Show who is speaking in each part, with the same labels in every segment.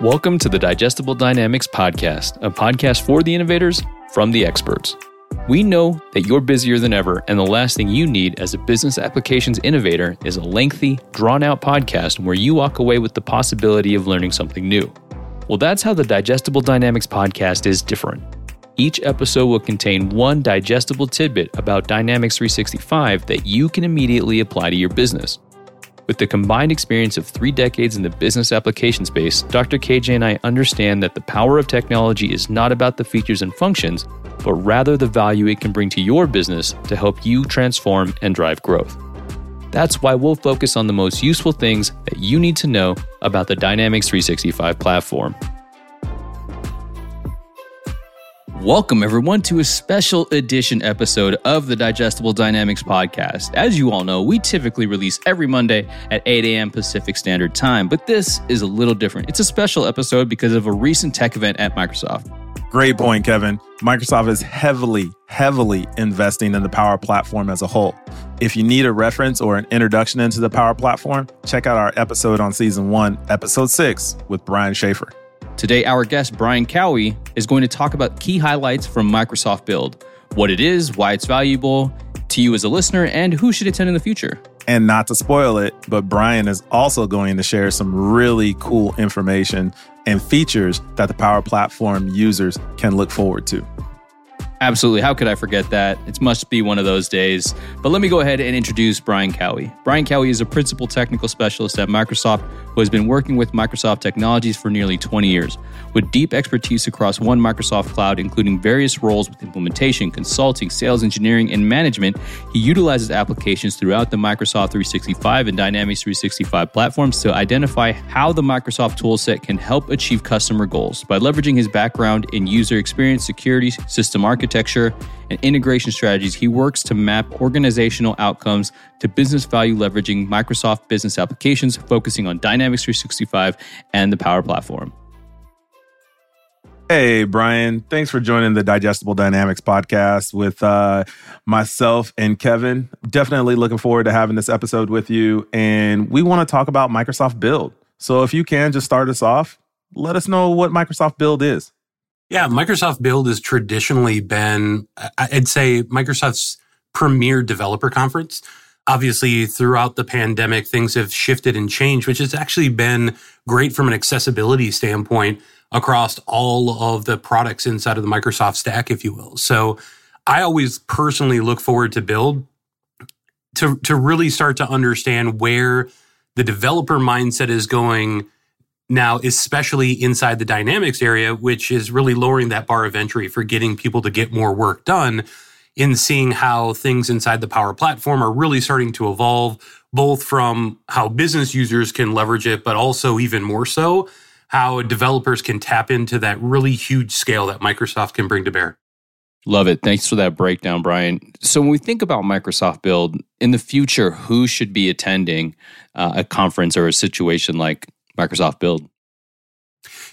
Speaker 1: Welcome to the Digestible Dynamics Podcast, a podcast for the innovators from the experts. We know that you're busier than ever, and the last thing you need as a business applications innovator is a lengthy, drawn out podcast where you walk away with the possibility of learning something new. Well, that's how the Digestible Dynamics podcast is different. Each episode will contain one digestible tidbit about Dynamics 365 that you can immediately apply to your business. With the combined experience of three decades in the business application space, Dr. KJ and I understand that the power of technology is not about the features and functions, but rather the value it can bring to your business to help you transform and drive growth. That's why we'll focus on the most useful things that you need to know about the Dynamics 365 platform. Welcome, everyone, to a special edition episode of the Digestible Dynamics Podcast. As you all know, we typically release every Monday at 8 a.m. Pacific Standard Time, but this is a little different. It's a special episode because of a recent tech event at Microsoft.
Speaker 2: Great point, Kevin. Microsoft is heavily, heavily investing in the Power Platform as a whole. If you need a reference or an introduction into the Power Platform, check out our episode on season one, episode six, with Brian Schaefer.
Speaker 1: Today, our guest, Brian Caauwe, is going to talk about key highlights from Microsoft Build, what it is, why it's valuable to you as a listener, and who should attend in the future.
Speaker 2: And not to spoil it, but Brian is also going to share some really cool information and features that the Power Platform users can look forward to.
Speaker 1: Absolutely. How could I forget that? It must be one of those days. But let me go ahead and introduce Brian Caauwe. Brian Caauwe is a principal technical specialist at Microsoft who has been working with Microsoft technologies for nearly 20 years. With deep expertise across one Microsoft cloud, including various roles with implementation, consulting, sales engineering, and management, he utilizes applications throughout the Microsoft 365 and Dynamics 365 platforms to identify how the Microsoft toolset can help achieve customer goals. By leveraging his background in user experience, security, system architecture, architecture, and integration strategies, he works to map organizational outcomes to business value leveraging Microsoft business applications, focusing on Dynamics 365 and the Power Platform.
Speaker 2: Hey, Brian. Thanks for joining the Digestible Dynamics podcast with uh, myself and Kevin. Definitely looking forward to having this episode with you. And we want to talk about Microsoft Build. So if you can just start us off, let us know what Microsoft Build is.
Speaker 3: Yeah, Microsoft Build has traditionally been, I'd say, Microsoft's premier developer conference. Obviously, throughout the pandemic, things have shifted and changed, which has actually been great from an accessibility standpoint across all of the products inside of the Microsoft stack, if you will. So I always personally look forward to Build to, to really start to understand where the developer mindset is going now, especially inside the dynamics area, which is really lowering that bar of entry for getting people to get more work done in seeing how things inside the Power Platform are really starting to evolve, both from how business users can leverage it, but also even more so, how developers can tap into that really huge scale that Microsoft can bring to bear.
Speaker 1: Love it. Thanks for that breakdown, Brian. So, when we think about Microsoft Build in the future, who should be attending uh, a conference or a situation like Microsoft Build?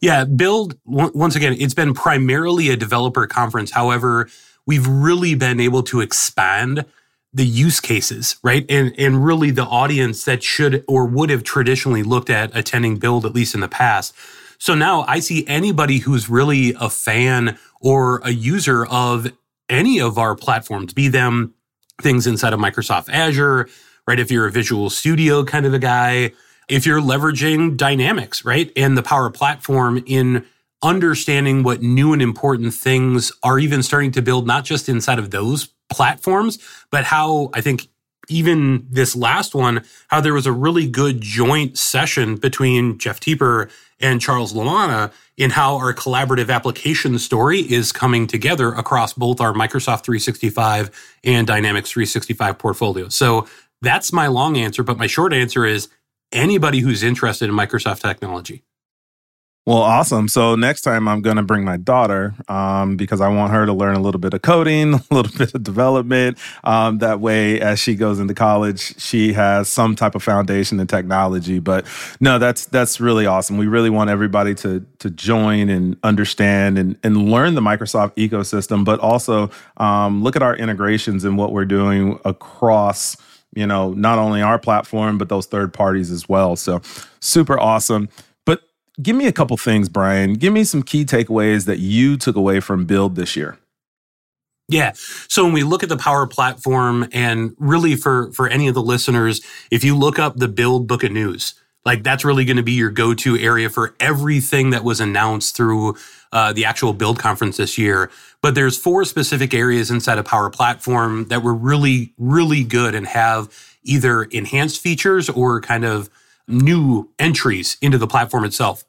Speaker 3: Yeah, Build, once again, it's been primarily a developer conference. However, we've really been able to expand the use cases, right? And, and really the audience that should or would have traditionally looked at attending Build, at least in the past. So now I see anybody who's really a fan or a user of any of our platforms, be them things inside of Microsoft Azure, right? If you're a Visual Studio kind of a guy, if you're leveraging dynamics, right? And the power platform in understanding what new and important things are even starting to build, not just inside of those platforms, but how I think even this last one, how there was a really good joint session between Jeff Teper and Charles Lamanna in how our collaborative application story is coming together across both our Microsoft 365 and Dynamics 365 portfolios. So that's my long answer, but my short answer is anybody who's interested in Microsoft technology.
Speaker 2: Well, awesome. So next time I'm going to bring my daughter um, because I want her to learn a little bit of coding, a little bit of development. Um, that way, as she goes into college, she has some type of foundation in technology. But no, that's that's really awesome. We really want everybody to to join and understand and and learn the Microsoft ecosystem, but also um, look at our integrations and what we're doing across you know, not only our platform, but those third parties as well. So super awesome. But give me a couple things, Brian. Give me some key takeaways that you took away from Build this year.
Speaker 3: Yeah. So when we look at the Power Platform, and really for for any of the listeners, if you look up the Build Book of News, like that's really going to be your go to area for everything that was announced through uh, the actual Build conference this year. But there's four specific areas inside of Power Platform that were really really good and have either enhanced features or kind of new entries into the platform itself.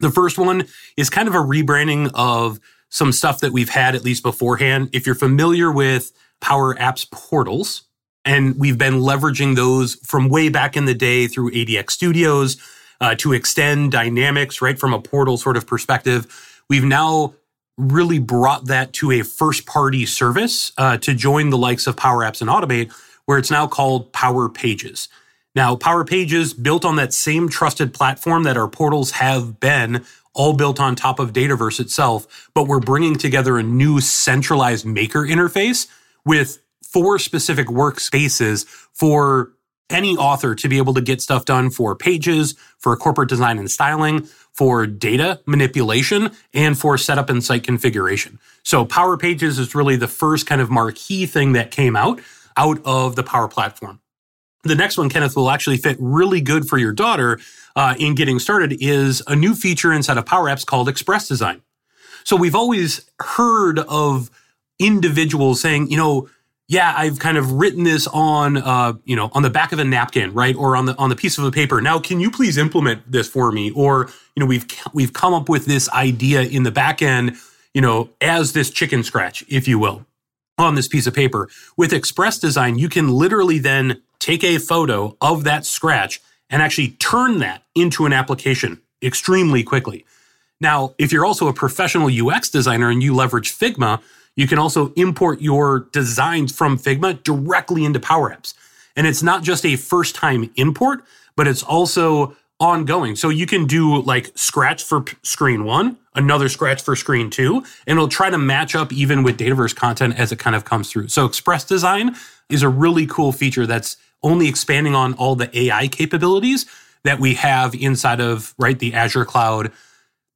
Speaker 3: The first one is kind of a rebranding of some stuff that we've had at least beforehand. If you're familiar with Power Apps portals, and we've been leveraging those from way back in the day through ADX Studios uh, to extend dynamics right from a portal sort of perspective. We've now really brought that to a first party service uh, to join the likes of Power Apps and Automate, where it's now called Power Pages. Now, Power Pages built on that same trusted platform that our portals have been, all built on top of Dataverse itself, but we're bringing together a new centralized maker interface with four specific workspaces for any author to be able to get stuff done for pages, for corporate design and styling, for data manipulation, and for setup and site configuration. So Power Pages is really the first kind of marquee thing that came out out of the Power Platform. The next one, Kenneth, will actually fit really good for your daughter uh, in getting started is a new feature inside of Power Apps called Express Design. So we've always heard of individuals saying, you know, yeah, I've kind of written this on, uh, you know, on the back of a napkin, right, or on the on the piece of a paper. Now, can you please implement this for me? Or, you know, we've we've come up with this idea in the back end, you know, as this chicken scratch, if you will on this piece of paper. With Express Design, you can literally then take a photo of that scratch and actually turn that into an application extremely quickly. Now, if you're also a professional UX designer and you leverage Figma, you can also import your designs from Figma directly into Power Apps. And it's not just a first time import, but it's also ongoing. So you can do like scratch for screen one, another scratch for screen two, and it'll try to match up even with Dataverse content as it kind of comes through. So Express Design is a really cool feature that's only expanding on all the AI capabilities that we have inside of right the Azure cloud.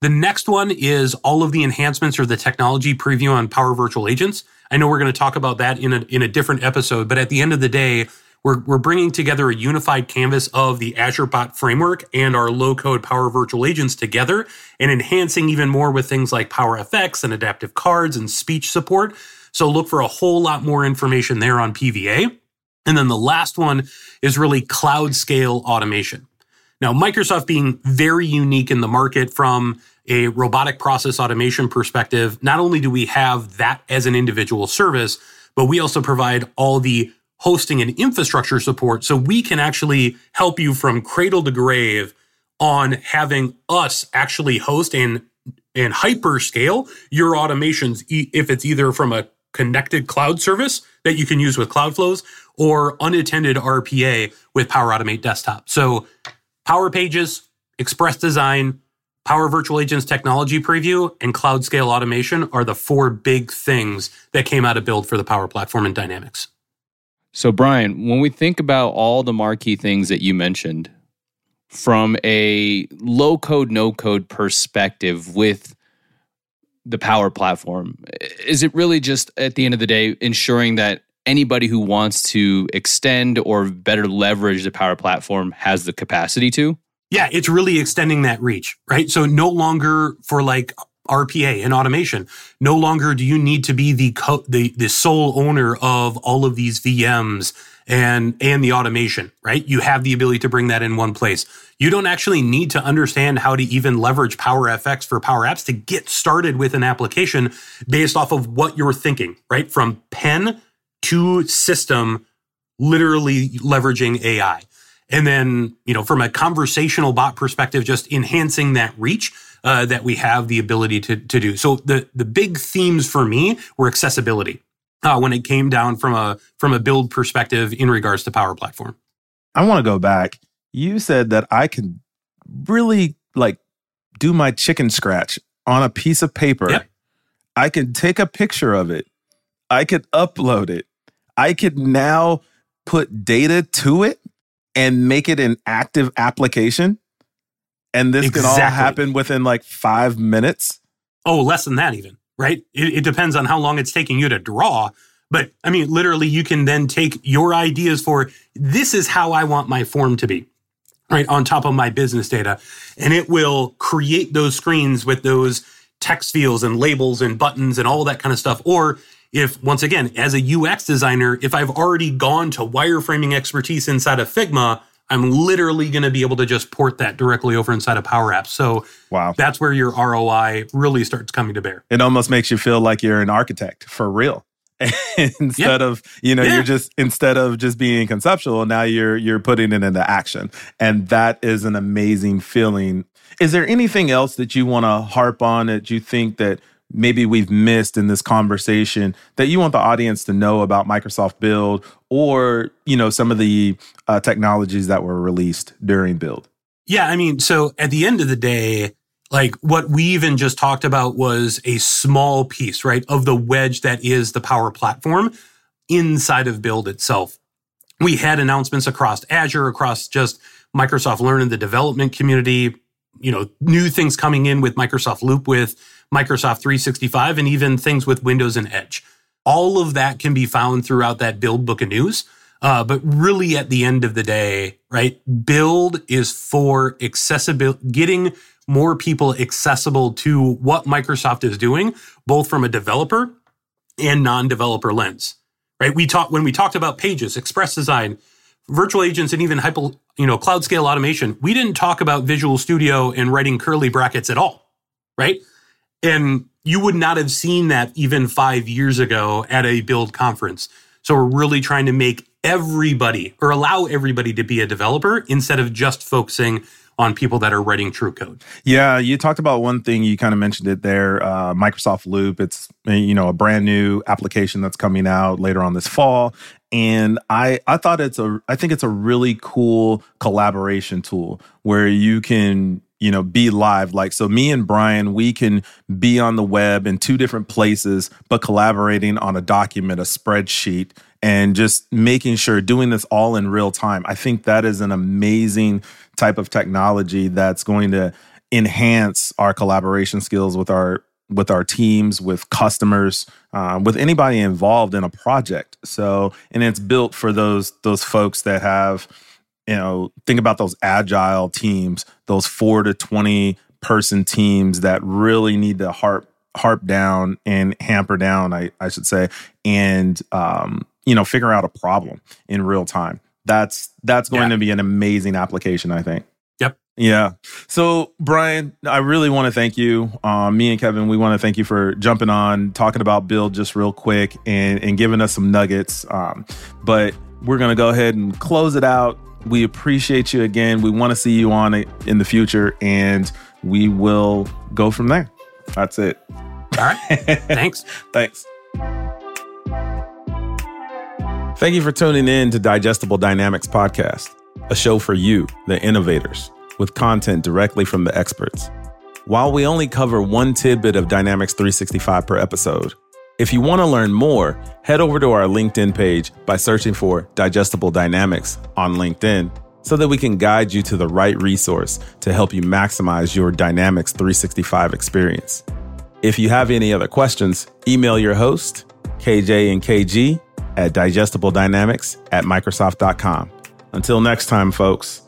Speaker 3: The next one is all of the enhancements or the technology preview on Power Virtual Agents. I know we're going to talk about that in a, in a different episode, but at the end of the day, we're, we're bringing together a unified canvas of the Azure Bot framework and our low code Power Virtual Agents together and enhancing even more with things like Power FX and adaptive cards and speech support. So look for a whole lot more information there on PVA. And then the last one is really cloud scale automation. Now, Microsoft being very unique in the market from a robotic process automation perspective, not only do we have that as an individual service, but we also provide all the hosting and infrastructure support. So we can actually help you from cradle to grave on having us actually host and and hyperscale your automations if it's either from a connected cloud service that you can use with Cloudflows or unattended RPA with Power Automate Desktop. So Power Pages, Express Design, Power Virtual Agents Technology Preview, and Cloud Scale Automation are the four big things that came out of build for the Power Platform and Dynamics.
Speaker 1: So, Brian, when we think about all the marquee things that you mentioned from a low code, no code perspective with the Power Platform, is it really just at the end of the day ensuring that anybody who wants to extend or better leverage the Power Platform has the capacity to?
Speaker 3: Yeah, it's really extending that reach, right? So no longer for like RPA and automation. No longer do you need to be the co- the the sole owner of all of these VMs and and the automation, right? You have the ability to bring that in one place. You don't actually need to understand how to even leverage Power FX for Power Apps to get started with an application based off of what you're thinking, right? From pen to system, literally leveraging AI. And then, you know, from a conversational bot perspective, just enhancing that reach uh, that we have the ability to, to do. So the, the big themes for me were accessibility uh, when it came down from a, from a build perspective in regards to Power Platform.
Speaker 2: I want to go back. You said that I can really like do my chicken scratch on a piece of paper.
Speaker 3: Yep.
Speaker 2: I can take a picture of it. I could upload it. I could now put data to it and make it an active application And this exactly. can all happen within like five minutes.
Speaker 3: Oh, less than that, even, right? It, it depends on how long it's taking you to draw. But I mean, literally, you can then take your ideas for this is how I want my form to be, right? On top of my business data. And it will create those screens with those text fields and labels and buttons and all that kind of stuff. Or if, once again, as a UX designer, if I've already gone to wireframing expertise inside of Figma, I'm literally going to be able to just port that directly over inside of Power Apps. So wow. that's where your ROI really starts coming to bear.
Speaker 2: It almost makes you feel like you're an architect for real. instead yeah. of you know yeah. you're just instead of just being conceptual now you're you're putting it into action and that is an amazing feeling is there anything else that you want to harp on that you think that maybe we've missed in this conversation that you want the audience to know about Microsoft Build or you know some of the uh, technologies that were released during Build?
Speaker 3: Yeah, I mean, so at the end of the day, like what we even just talked about was a small piece, right, of the wedge that is the Power Platform inside of Build itself. We had announcements across Azure, across just Microsoft Learn in the development community, you know, new things coming in with Microsoft Loop with Microsoft 365 and even things with Windows and Edge. All of that can be found throughout that build book of news. Uh, but really, at the end of the day, right, build is for accessibility, getting more people accessible to what Microsoft is doing, both from a developer and non-developer lens. Right? We talked when we talked about pages, express design, virtual agents, and even hyper, you know, cloud scale automation. We didn't talk about Visual Studio and writing curly brackets at all. Right? And you would not have seen that even five years ago at a build conference. So we're really trying to make everybody or allow everybody to be a developer instead of just focusing on people that are writing true code.
Speaker 2: Yeah, you talked about one thing. You kind of mentioned it there. Uh, Microsoft Loop. It's you know a brand new application that's coming out later on this fall, and I I thought it's a I think it's a really cool collaboration tool where you can you know, be live. Like, so me and Brian, we can be on the web in two different places, but collaborating on a document, a spreadsheet, and just making sure doing this all in real time. I think that is an amazing type of technology that's going to enhance our collaboration skills with our with our teams, with customers, uh, with anybody involved in a project. So, and it's built for those those folks that have you know, think about those agile teams, those four to 20 person teams that really need to harp harp down and hamper down, I, I should say, and um, you know, figure out a problem in real time. That's that's going yeah. to be an amazing application, I think.
Speaker 3: Yep.
Speaker 2: Yeah. So, Brian, I really want to thank you. Um, me and Kevin, we want to thank you for jumping on, talking about build just real quick, and and giving us some nuggets. Um, but we're gonna go ahead and close it out we appreciate you again. We want to see you on it in the future, and we will go from there. That's it.
Speaker 3: All right. Thanks.
Speaker 2: Thanks. Thank you for tuning in to Digestible Dynamics Podcast, a show for you, the innovators, with content directly from the experts. While we only cover one tidbit of Dynamics 365 per episode, if you want to learn more, head over to our LinkedIn page by searching for Digestible Dynamics on LinkedIn so that we can guide you to the right resource to help you maximize your Dynamics 365 experience. If you have any other questions, email your host, KJ and KG, at digestibledynamics at Microsoft.com. Until next time, folks.